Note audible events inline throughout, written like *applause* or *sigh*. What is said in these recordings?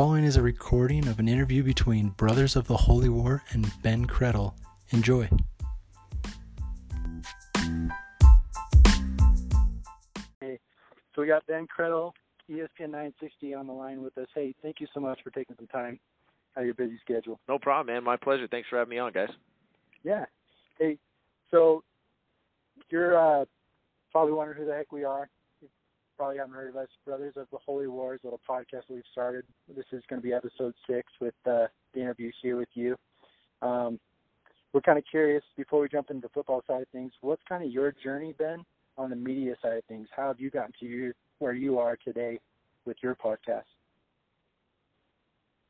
following is a recording of an interview between Brothers of the Holy War and Ben Criddle. Enjoy. Hey, so we got Ben Criddle, ESPN 960 on the line with us. Hey, thank you so much for taking some time out of your busy schedule. No problem, man. My pleasure. Thanks for having me on, guys. Yeah. Hey, so you're uh, probably wondering who the heck we are. Probably haven't heard of us, Brothers of the Holy Wars, little podcast we've started. This is going to be episode six with uh, the interview here with you. Um, we're kind of curious before we jump into the football side of things. What's kind of your journey been on the media side of things? How have you gotten to where you are today with your podcast?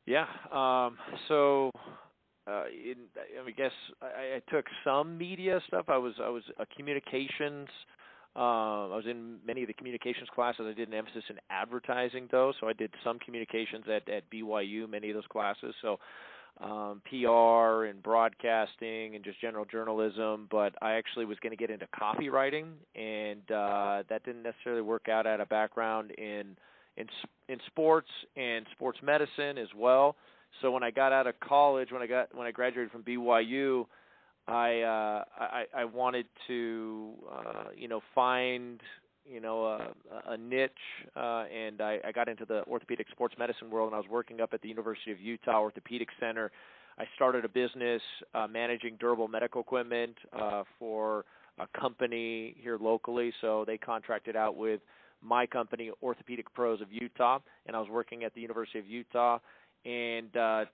Yeah. Um, so, uh, in, I guess I, I took some media stuff. I was I was a communications. Uh, I was in many of the communications classes. I did an emphasis in advertising, though, so I did some communications at at BYU. Many of those classes. So um, PR and broadcasting and just general journalism, but I actually was going to get into copywriting, and uh, that didn't necessarily work out. I had a background in in in sports and sports medicine as well. So when I got out of college, when I got when I graduated from BYU, I uh, I, I wanted to uh, you know find you know a, a niche, uh, and I, I got into the orthopedic sports medicine world, and I was working up at the University of Utah Orthopedic Center. I started a business uh, managing durable medical equipment uh, for a company here locally. So they contracted out with my company, Orthopedic Pros of Utah, and I was working at the University of Utah. And uh,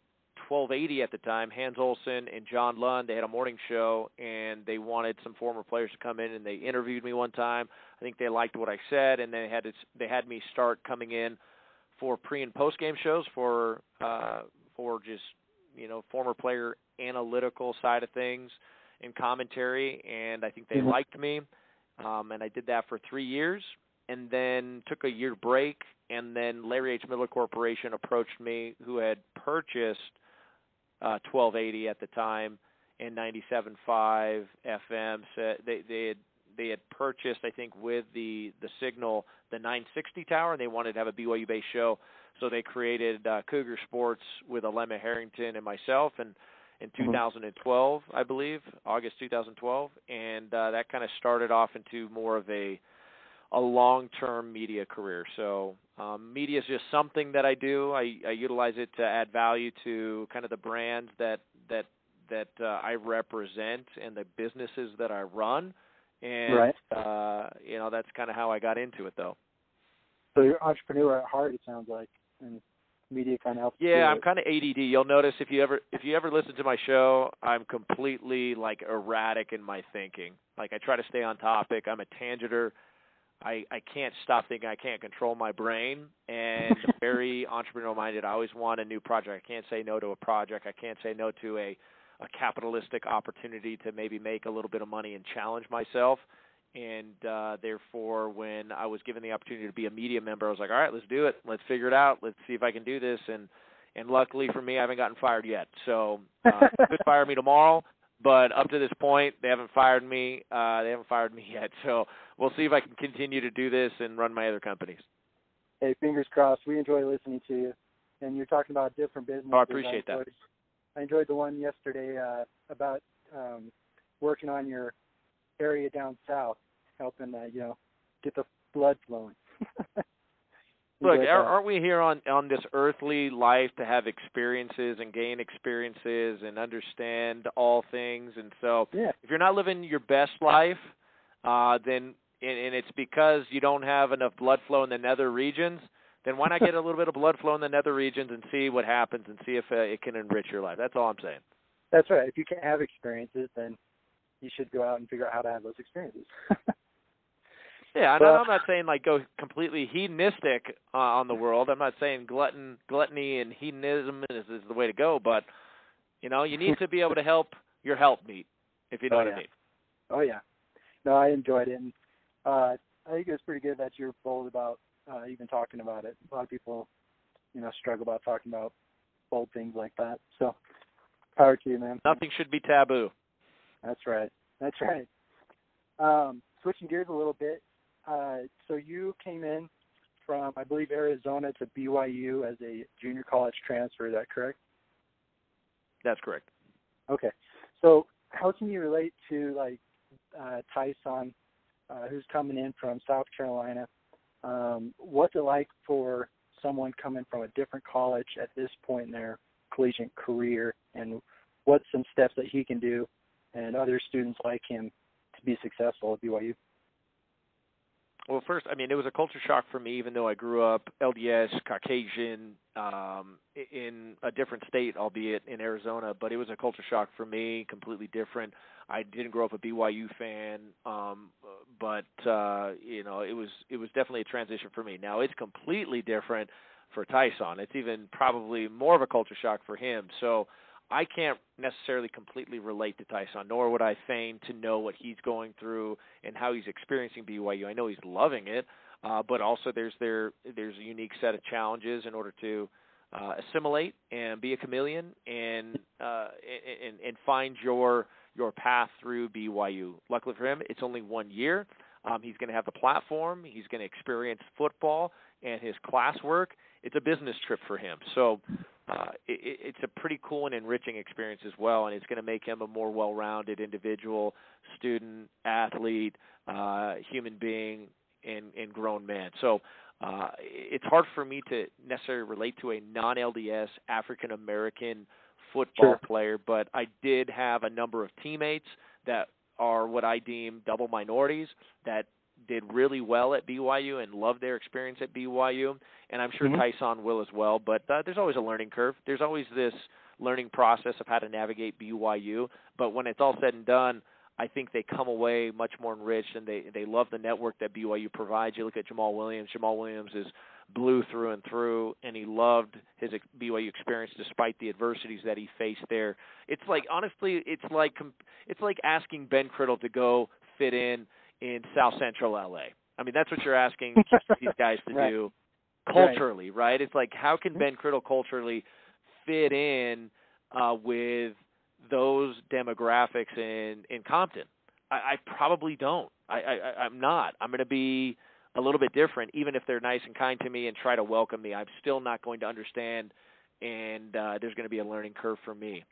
1280 at the time, Hans Olsen and John Lund, they had a morning show, and they wanted some former players to come in, and they interviewed me one time. I think they liked what I said, and they had to, they had me start coming in for pre and post game shows for uh, for just you know former player analytical side of things and commentary, and I think they mm-hmm. liked me, um, and I did that for three years, and then took a year break, and then Larry H. Miller Corporation approached me, who had purchased uh, 1280 at the time and 97.5 FM. So they they had they had purchased, I think, with the the signal the 960 tower, and they wanted to have a BYU based show. So they created uh, Cougar Sports with Alema Harrington and myself, and in mm-hmm. 2012, I believe, August 2012, and uh, that kind of started off into more of a a long-term media career. So um, media is just something that I do. I, I utilize it to add value to kind of the brands that that that uh, I represent and the businesses that I run. And right. uh, you know that's kind of how I got into it, though. So you're an entrepreneur at heart. It sounds like, and media kind of helps. Yeah, I'm kind of ADD. You'll notice if you ever if you ever listen to my show, I'm completely like erratic in my thinking. Like I try to stay on topic. I'm a tangenter. I I can't stop thinking. I can't control my brain, and *laughs* very entrepreneurial minded. I always want a new project. I can't say no to a project. I can't say no to a a capitalistic opportunity to maybe make a little bit of money and challenge myself. And uh, therefore, when I was given the opportunity to be a media member, I was like, all right, let's do it. Let's figure it out. Let's see if I can do this. And and luckily for me, I haven't gotten fired yet. So uh, *laughs* could fire me tomorrow, but up to this point, they haven't fired me. Uh, they haven't fired me *laughs* yet. So we'll see if I can continue to do this and run my other companies. Hey, fingers crossed. We enjoy listening to you, and you're talking about different businesses. Oh, I appreciate I enjoyed, that. I enjoyed the one yesterday uh, about um, working on your area down south, helping uh, you know get the blood flowing. *laughs* Look, aren't we here on on this earthly life to have experiences and gain experiences and understand all things? And so, yeah. if you're not living your best life, uh, then and, and it's because you don't have enough blood flow in the nether regions. Then why not get a *laughs* little bit of blood flow in the nether regions and see what happens and see if uh, it can enrich your life? That's all I'm saying. That's right. If you can't have experiences, then you should go out and figure out how to have those experiences. *laughs* yeah, well, I'm not saying like go completely hedonistic uh, on the world. I'm not saying glutton, gluttony, and hedonism is, is the way to go. But you know, you need to be able to help your help meet, if you know oh, what yeah. I mean. Oh yeah, no, I enjoyed it. And, uh, I think it was pretty good that you're bold about uh, even talking about it. A lot of people, you know, struggle about talking about bold things like that. So, power to you, man. Nothing should be taboo. That's right. That's right. Um, switching gears a little bit. Uh, so you came in from, I believe, Arizona to BYU as a junior college transfer. Is that correct? That's correct. Okay. So how can you relate to like uh, Tyson, uh, who's coming in from South Carolina? Um, what's it like for someone coming from a different college at this point in their collegiate career, and what's some steps that he can do and other students like him to be successful at BYU? Well, first, I mean, it was a culture shock for me, even though I grew up LDS, Caucasian, um, in a different state, albeit in Arizona. But it was a culture shock for me, completely different. I didn't grow up a BYU fan, um, but uh, you know, it was it was definitely a transition for me. Now it's completely different for Tyson. It's even probably more of a culture shock for him. So I can't necessarily completely relate to Tyson, nor would I feign to know what he's going through and how he's experiencing BYU. I know he's loving it, uh, but also there's there there's a unique set of challenges in order to uh, assimilate and be a chameleon and uh, and and find your your path through BYU. Luckily for him, it's only one year. Um, he's going to have the platform. He's going to experience football and his classwork. It's a business trip for him. So uh, it, it's a pretty cool and enriching experience as well, and it's going to make him a more well-rounded individual, student, athlete, uh, human being, and, and grown man. So uh, it's hard for me to necessarily relate to a non-LDS African American football Sure. player, but I did have a number of teammates that are what I deem double minorities that did really well at BYU and loved their experience at BYU, and I'm sure Mhm. Tyson will as well. But uh, there's always a learning curve. There's always this learning process of how to navigate BYU. But when it's all said and done, I think they come away much more enriched, and they they love the network that BYU provides. You look at Jamaal Williams. Jamaal Williams is blue through and through, and he loved his BYU experience despite the adversities that he faced there. It's like honestly, it's like it's like asking Ben Criddle to go fit in in South Central LA. I mean, that's what you're asking *laughs* these guys to Right. do Right. culturally, right? It's like how can Ben Criddle culturally fit in uh, with those demographics in in Compton? I, I probably don't. I, I I'm not. I'm going to be a little bit different, even if they're nice and kind to me and try to welcome me. I'm still not going to understand, and uh, there's going to be a learning curve for me.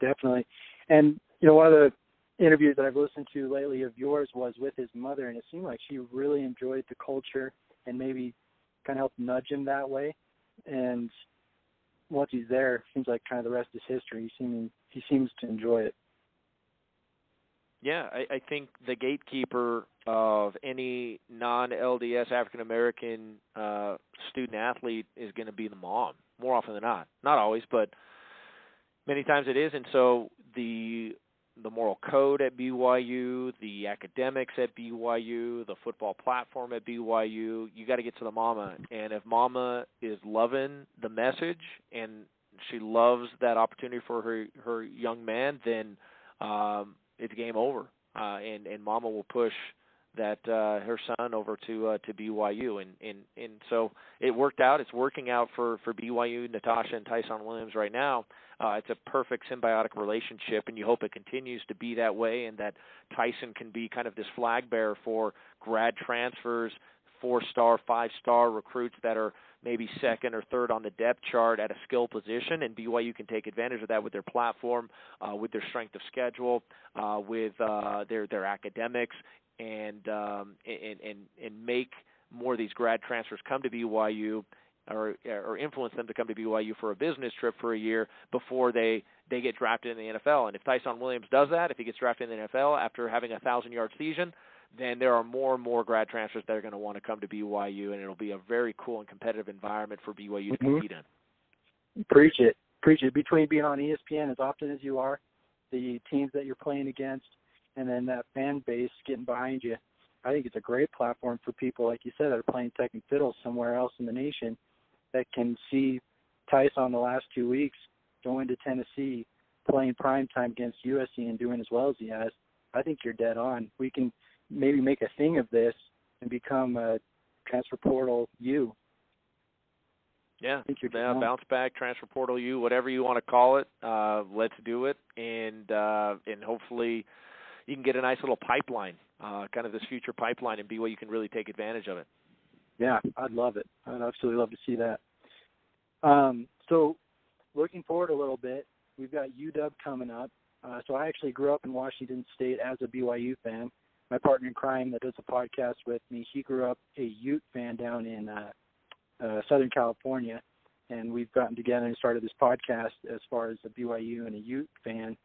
Definitely. And you know, one of the interviews that I've listened to lately of yours was with his mother, and it seemed like she really enjoyed the culture and maybe kind of helped nudge him that way. And once he's there, seems like kind of the rest is history. He seems he seems to enjoy it. Yeah, I, I think the gatekeeper of any non-LDS African American uh, student athlete is going to be the mom, more often than not. Not always, but many times it is. And so the the moral code at BYU, the academics at BYU, the football platform at BYU, you got to get to the mama. And if mama is loving the message and she loves that opportunity for her her young man, then um, it's game over. Uh, and and mama will push that uh, her son over to uh, to BYU, and and and so it worked out. It's working out for for BYU, Natasha and Tyson Williams right now. Uh, it's a perfect symbiotic relationship, and you hope it continues to be that way, and that Tyson can be kind of this flag bearer for grad transfers, four star, five star recruits that are maybe second or third on the depth chart at a skill position, and BYU can take advantage of that with their platform, uh, with their strength of schedule, uh, with uh, their their academics, and um, and and and make more of these grad transfers come to BYU or or influence them to come to BYU for a business trip for a year before they they get drafted in the NFL. And if Tyson Williams does that, if he gets drafted in the NFL after having a thousand yard season, then there are more and more grad transfers that are going to want to come to BYU, and it'll be a very cool and competitive environment for BYU to Mhm. compete in. Preach it, preach it. Between being on ESPN as often as you are, the teams that you're playing against, and then that fan base getting behind you, I think it's a great platform for people like you said that are playing second fiddle somewhere else in the nation that can see Tyson the last two weeks going to Tennessee, playing prime time against USC and doing as well as he has. I think you're dead on. We can maybe make a thing of this and become a transfer portal U. Yeah, I think you're yeah, bounce back, transfer portal, you whatever you want to call it. Uh, let's do it, and uh, and hopefully you can get a nice little pipeline, uh, kind of this future pipeline, and BYU can really take advantage of it. Yeah, I'd love it. I'd absolutely love to see that. Um, so, looking forward a little bit, we've got UW coming up. Uh, so I actually grew up in Washington State as a BYU fan. My partner in crime that does a podcast with me, he grew up a Ute fan down in uh, uh, Southern California, and we've gotten together and started this podcast as far as a BYU and a Ute fan,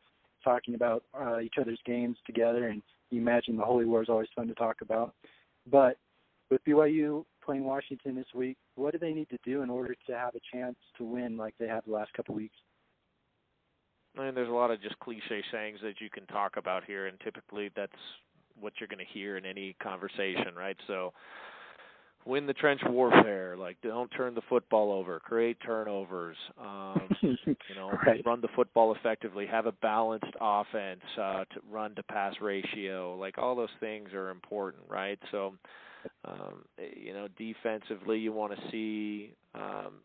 talking about uh, each other's games together. And you imagine the Holy War is always fun to talk about. But with BYU playing Washington this week, what do they need to do in order to have a chance to win like they have the last couple weeks? Mean, there's a lot of just cliche sayings that you can talk about here, and typically that's what you're going to hear in any conversation, right? So, win the trench warfare, like don't turn the football over, create turnovers, um, *laughs* you know, right. run the football effectively, have a balanced offense, uh, to run to pass ratio, like all those things are important, right? So, um, you know, defensively, you want to see. Um,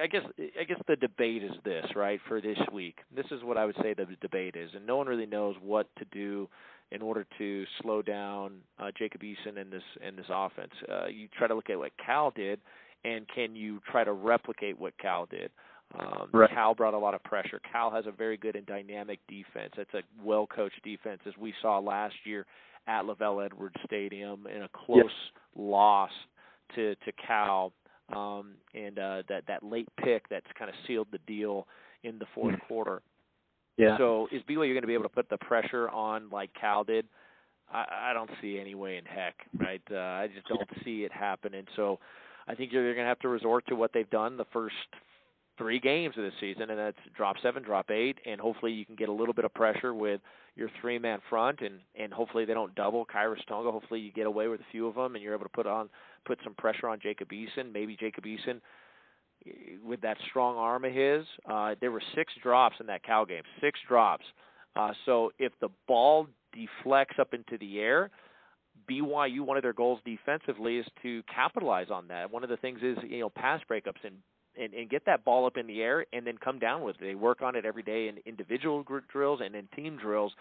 I guess I guess the debate is this, right? For this week, this is what I would say the debate is, and no one really knows what to do in order to slow down uh, Jacob Eason in this and this offense. Uh, you try to look at what Cal did, and can you try to replicate what Cal did? Um, right. Cal brought a lot of pressure. Cal has a very good and dynamic defense. It's a well coached defense, as we saw last year at LaVell Edwards Stadium in a close yes. loss to to Cal, um, and uh, that that late pick that's kind of sealed the deal in the fourth mm. quarter. Yeah. So is BYU going to be able to put the pressure on like Cal did? I, I don't see any way in heck, right? Uh, I just don't see it happening. So I think you're going to have to resort to what they've done the first three games of the season, and that's drop seven, drop eight, and hopefully you can get a little bit of pressure with your three man front, and and hopefully they don't double Khyiris Tonga. Hopefully you get away with a few of them, and you're able to put on put some pressure on Jacob Eason. Maybe Jacob Eason with that strong arm of his. Uh, there were six drops in that Cal game, six drops. Uh, so if the ball deflects up into the air, BYU one of their goals defensively is to capitalize on that. One of the things is you know pass breakups and and, and get that ball up in the air and then come down with it. They work on it every day in individual drills and in team drills.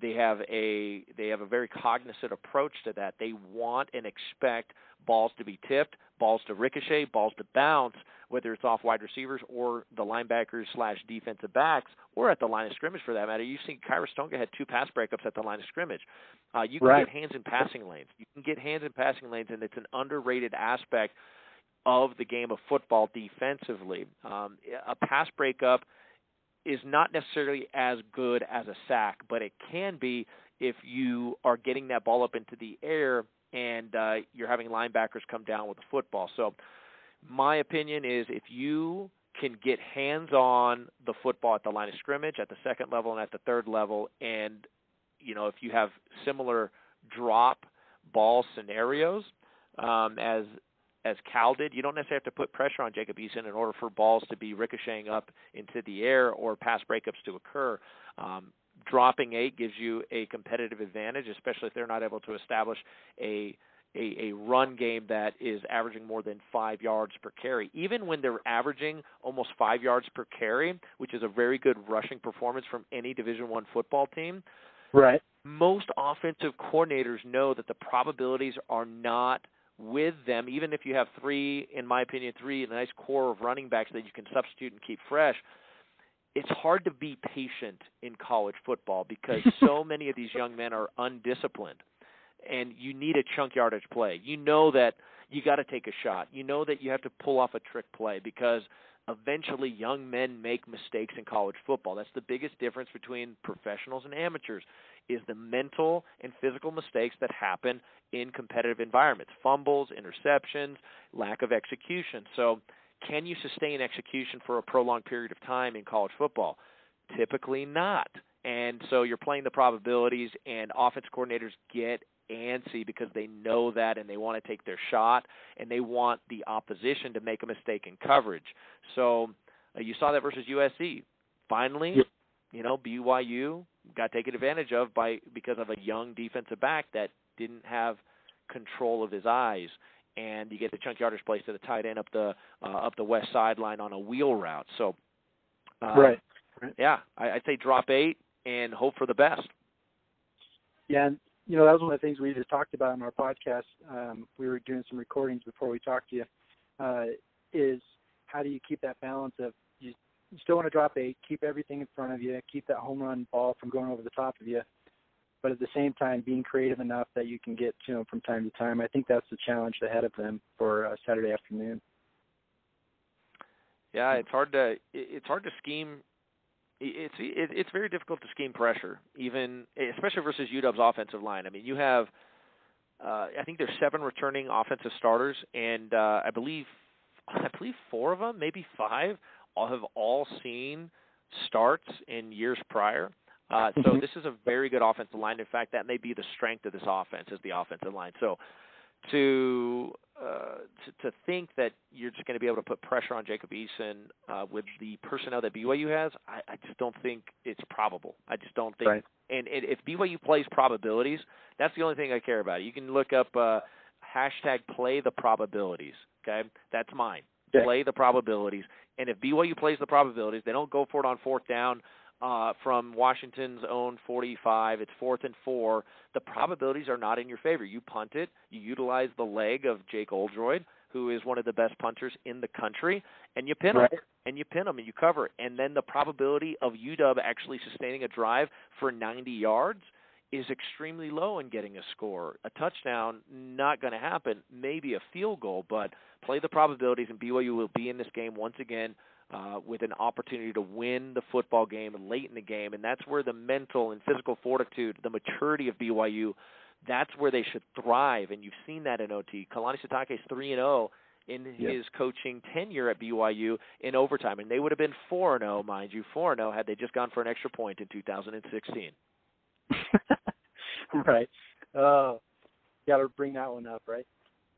They have a they have a very cognizant approach to that. They want and expect balls to be tipped, balls to ricochet, balls to bounce, whether it's off wide receivers or the linebackers slash defensive backs, or at the line of scrimmage for that matter. You've seen Khyiris Tonga had two pass breakups at the line of scrimmage. Uh, you can right. get hands in passing lanes. You can get hands in passing lanes, and it's an underrated aspect of the game of football defensively. Um, a pass breakup is not necessarily as good as a sack, but it can be if you are getting that ball up into the air and uh, you're having linebackers come down with the football. So, my opinion is if you can get hands on the football at the line of scrimmage, at the second level, and at the third level, and you know if you have similar drop ball scenarios um, as as Cal did. You don't necessarily have to put pressure on Jacob Eason in order for balls to be ricocheting up into the air or pass breakups to occur. Um, dropping eight gives you a competitive advantage, especially if they're not able to establish a a, a run game that is averaging more than five yards per carry. Even when they're averaging almost five yards per carry, which is a very good rushing performance from any Division One football team. Right. Most offensive coordinators know that the probabilities are not with them, even if you have three, in my opinion, three a nice core of running backs that you can substitute and keep fresh. It's hard to be patient in college football because *laughs* so many of these young men are undisciplined, and you need a chunk yardage play. You know that you got to take a shot. You know that you have to pull off a trick play because eventually young men make mistakes in college football. That's the biggest difference between professionals and amateurs is the mental and physical mistakes that happen in competitive environments. Fumbles, interceptions, lack of execution. So, can you sustain execution for a prolonged period of time in college football? Typically not. And so you're playing the probabilities and offense coordinators get antsy because they know that and they want to take their shot and they want the opposition to make a mistake in coverage. So uh, you saw that versus USC. Finally, yep. you know, BYU got taken advantage of by because of a young defensive back that didn't have control of his eyes and you get the chunk yardage place to the tight end up the uh, up the west sideline on a wheel route. So, uh, right. right. yeah, I, I'd say drop eight and hope for the best. Yeah, and you know, that was one of the things we just talked about in our podcast. Um, we were doing some recordings before we talked to you. Uh, is how do you keep that balance of you, you still want to drop eight, keep everything in front of you, keep that home run ball from going over the top of you, but at the same time being creative enough that you can get to them from time to time. I think that's the challenge ahead of them for uh, Saturday afternoon. Yeah, it's hard to it's hard to scheme. It's it's very difficult to scheme pressure, even especially versus UW's offensive line. I mean, you have uh, I think there's seven returning offensive starters, and uh, I believe I believe four of them, maybe five, all have all seen starts in years prior. Uh, so mm-hmm. this is a very good offensive line. In fact, that may be the strength of this offense is the offensive line. So to uh, to, to think that you're just going to be able to put pressure on Jacob Eason uh, with the personnel that BYU has, I, I just don't think it's probable. I just don't think. Right. And, and if BYU plays probabilities, that's the only thing I care about. You can look up uh, hashtag play the probabilities. Okay, that's mine. Yeah. Play the probabilities. And if BYU plays the probabilities, they don't go for it on fourth down uh, from Washington's own 45. It's fourth and four. The probabilities are not in your favor. You punt it. You utilize the leg of Jake Oldroyd, who is one of the best punters in the country, and you pin right. him. And you pin him and you cover. And then the probability of UW actually sustaining a drive for 90 yards is extremely low in getting a score. A touchdown, not going to happen. Maybe a field goal, but play the probabilities, and BYU will be in this game once again uh, with an opportunity to win the football game late in the game, and that's where the mental and physical fortitude, the maturity of BYU, that's where they should thrive. And you've seen that in OT. Kalani Sitake is three and zero oh in yep. his coaching tenure at BYU in overtime, and they would have been four and zero, oh, mind you, four and zero had they just gone for an extra point in 2016. *laughs* right. Oh, got to bring that one up, right?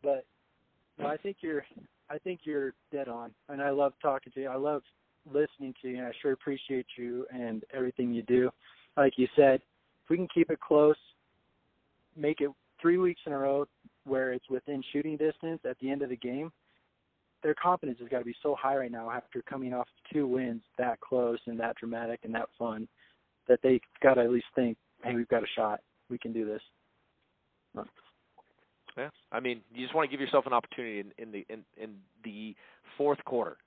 But I think you're I think you're dead on, and I love talking to you. I love listening to you, and I sure appreciate you and everything you do. Like you said, if we can keep it close, make it three weeks in a row where it's within shooting distance at the end of the game, their confidence has got to be so high right now after coming off two wins that close and that dramatic and that fun that they've got to at least think, hey, we've got a shot. We can do this. Yeah, I mean, you just want to give yourself an opportunity in, in the in, in the fourth quarter.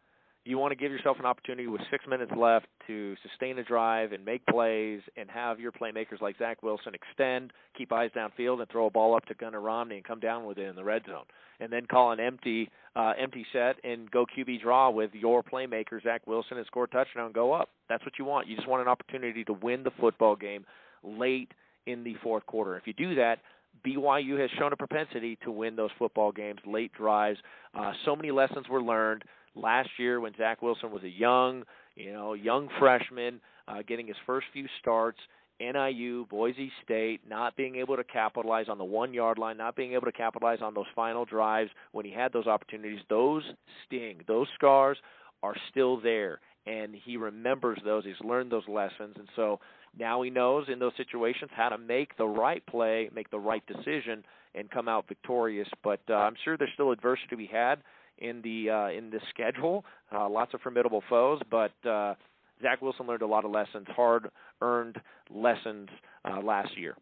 You want to give yourself an opportunity with six minutes left to sustain a drive and make plays and have your playmakers like Zach Wilson extend, keep eyes downfield, and throw a ball up to Gunner Romney and come down with it in the red zone. And then call an empty uh, empty set and go QB draw with your playmaker Zach Wilson and score a touchdown and go up. That's what you want. You just want an opportunity to win the football game late in the fourth quarter. If you do that, BYU has shown a propensity to win those football games, late drives. Uh, so many lessons were learned last year when Zach Wilson was a young, you know, young freshman, uh, getting his first few starts. NIU, Boise State, not being able to capitalize on the one yard line, not being able to capitalize on those final drives when he had those opportunities, those sting. Those scars are still there. And he remembers those. He's learned those lessons. And so now he knows in those situations how to make the right play, make the right decision, and come out victorious. But uh, I'm sure there's still adversity to be had in the uh, in the schedule. Uh, lots of formidable foes, but uh, Zach Wilson learned a lot of lessons, hard-earned lessons uh, last year.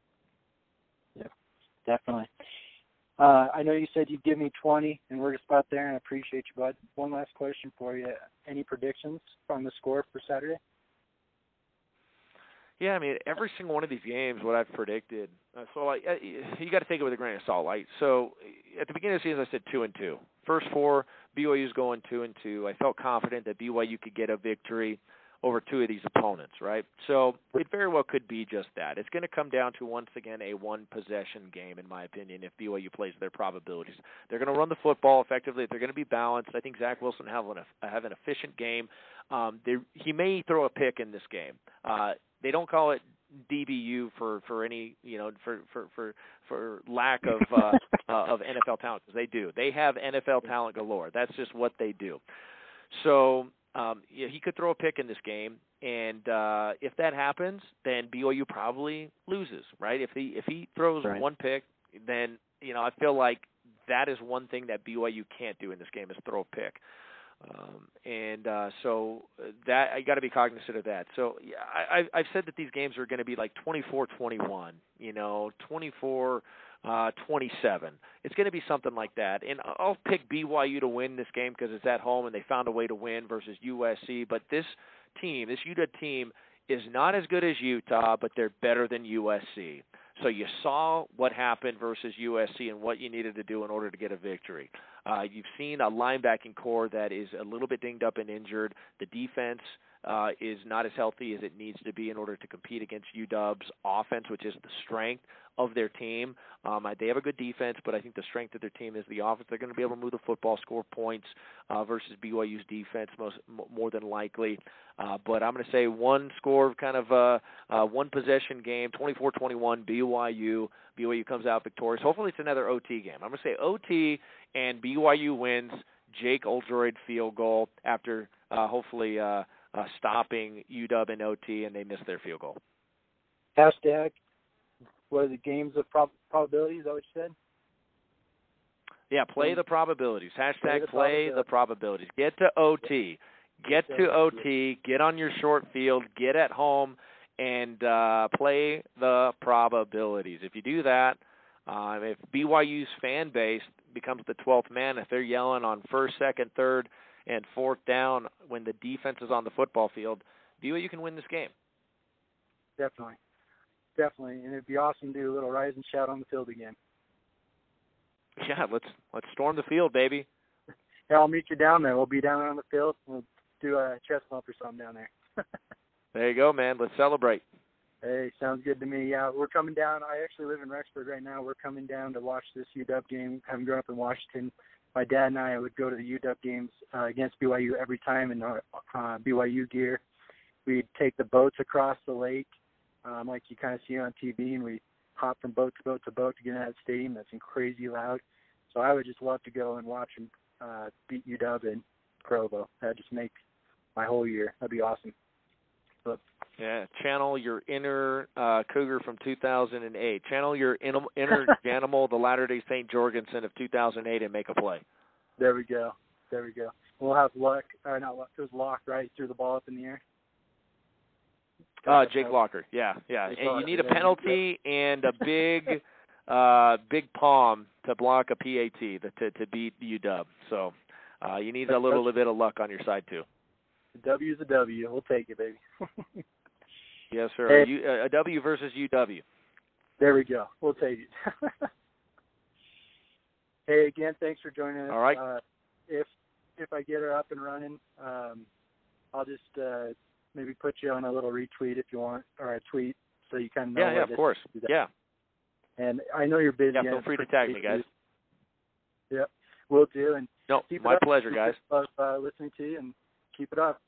Yeah, definitely. Uh, I know you said you'd give me 20, and we're just about there, and I appreciate you, bud. One last question for you. Any predictions on the score for Saturday? Yeah, I mean every single one of these games, what I've predicted. Uh, so like uh, you got to take it with a grain of salt. Like so, at the beginning of the season, I said two and two. First four, BYU's going two and two. I felt confident that BYU could get a victory over two of these opponents, right? So it very well could be just that. It's going to come down to once again a one possession game, in my opinion. If BYU plays their probabilities, they're going to run the football effectively. They're going to be balanced. I think Zach Wilson have an have an efficient game. Um, he may throw a pick in this game. Uh, they don't call it DBU for for any you know for for for for lack of uh, *laughs* uh, of NFL talent because they do. They have NFL talent galore. That's just what they do. So um, yeah, he could throw a pick in this game, and uh, if that happens, then BYU probably loses. Right? If he if he throws right. one pick, then you know I feel like that is one thing that BYU can't do in this game is throw a pick. Um, and uh, so uh, that I got to be cognizant of that. So yeah, I, I've said that these games are going to be like 24-21, you know, 24 uh, 27. It's going to be something like that. And I'll pick BYU to win this game because it's at home and they found a way to win versus USC. But this team, this UW team, is not as good as Utah, but they're better than USC. So you saw what happened versus USC and what you needed to do in order to get a victory. Uh, you've seen a linebacking core that is a little bit dinged up and injured. The defense uh, is not as healthy as it needs to be in order to compete against UW's offense, which is the strength of their team. Um, they have a good defense, but I think the strength of their team is the offense. They're going to be able to move the football, score points uh, versus BYU's defense most more than likely. Uh, but I'm going to say one score, kind of a, a one possession game, 24-21 BYU. BYU comes out victorious. Hopefully, it's another OT game. I'm going to say OT and BYU wins. Jake Oldroyd field goal after uh, hopefully uh, uh, stopping UW and OT, and they missed their field goal. Hashtag what are the games of prob- probabilities? Is that what you said? Yeah, play the probabilities. Hashtag play the, probabilities. Get to OT. Get to OT. Get on your short field. Get at home and uh, play the probabilities. If you do that, uh, if BYU's fan base becomes the 12th man, if they're yelling on first, second, third, and fourth down when the defense is on the football field, BYU can win this game. Definitely definitely, and it'd be awesome to do a little rise and shout on the field again. *laughs* Yeah, let's let's storm the field, baby. *laughs* Yeah, I'll meet you down there. We'll be down there on the field. We'll do a chest bump or something down there. *laughs* there you go, man. Let's celebrate. Hey, sounds good to me. Yeah, we're coming down. I actually live in Rexburg right now. We're coming down to watch this UW game. Having grown up in Washington, my dad and I would go to the UW games uh, against BYU every time in our uh, BYU gear. We'd take the boats across the lake um, like you kind of see on TV, and we hop from boat to boat to boat to get in that stadium that's crazy loud. So I would just love to go and watch them uh, beat UW in Provo. That'd just make my whole year. That'd be awesome. Yeah, channel your inner uh, Cougar from 2008. Channel your inner, inner *laughs* Janimal, the Latter Day Saint Jorgensen of 2008, and make a play. There we go. There we go. We'll have luck, or not luck. It was lock right Threw the ball up in the air. Uh, Jake Locker. Yeah, yeah. and you need a penalty and a big, *laughs* uh, big palm to block a PAT to to beat UW. So uh, you need a little bit of luck on your side too. The W is a W. We'll take it, baby. *laughs* yes, sir. U, uh, a W versus UW. There we go. We'll take it. *laughs* hey, again, thanks for joining us. All right. Uh, if if I get her up and running, um, I'll just uh, maybe put you on a little retweet if you want, or a tweet, so you kind of know. Yeah, yeah, of course. Yeah. And I know you're busy. Yeah, feel free to tag me, guys. Yep, we'll do. And no, my pleasure, guys. *laughs* Love uh, listening to you, and keep it up.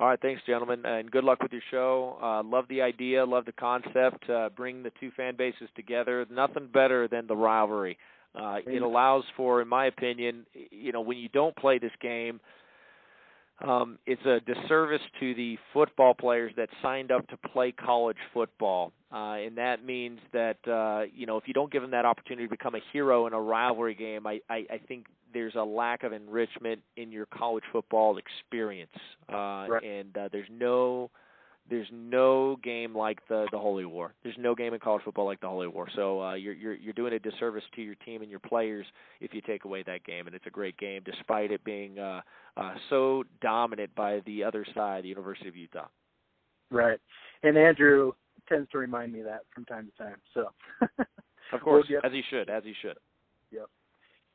All right, thanks, gentlemen, and good luck with your show. Uh, love the idea, love the concept. Uh, bring the two fan bases together. Nothing better than the rivalry. Uh, it allows for, in my opinion, you know, when you don't play this game, um, it's a disservice to the football players that signed up to play college football, uh, and that means that uh, you know if you don't give them that opportunity to become a hero in a rivalry game, I, I, I think there's a lack of enrichment in your college football experience, uh, right. and uh, there's no there's no game like the the Holy War. There's no game in college football like the Holy War. So uh, you're you're you're doing a disservice to your team and your players if you take away that game. And it's a great game, despite it being uh, uh, so dominant by the other side, the University of Utah. Right, and Andrew tends to remind me of that from time to time. So, *laughs* of course, we'll get... as he should, as he should. Yep.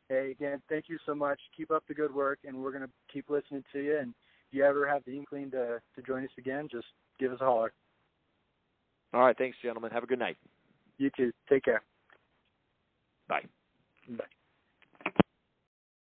Hey, again, thank you so much. Keep up the good work, and we're going to keep listening to you. And if you ever have the inkling to to join us again, just give us a holler. All right. Thanks, gentlemen. Have a good night. You too. Take care. Bye. Bye.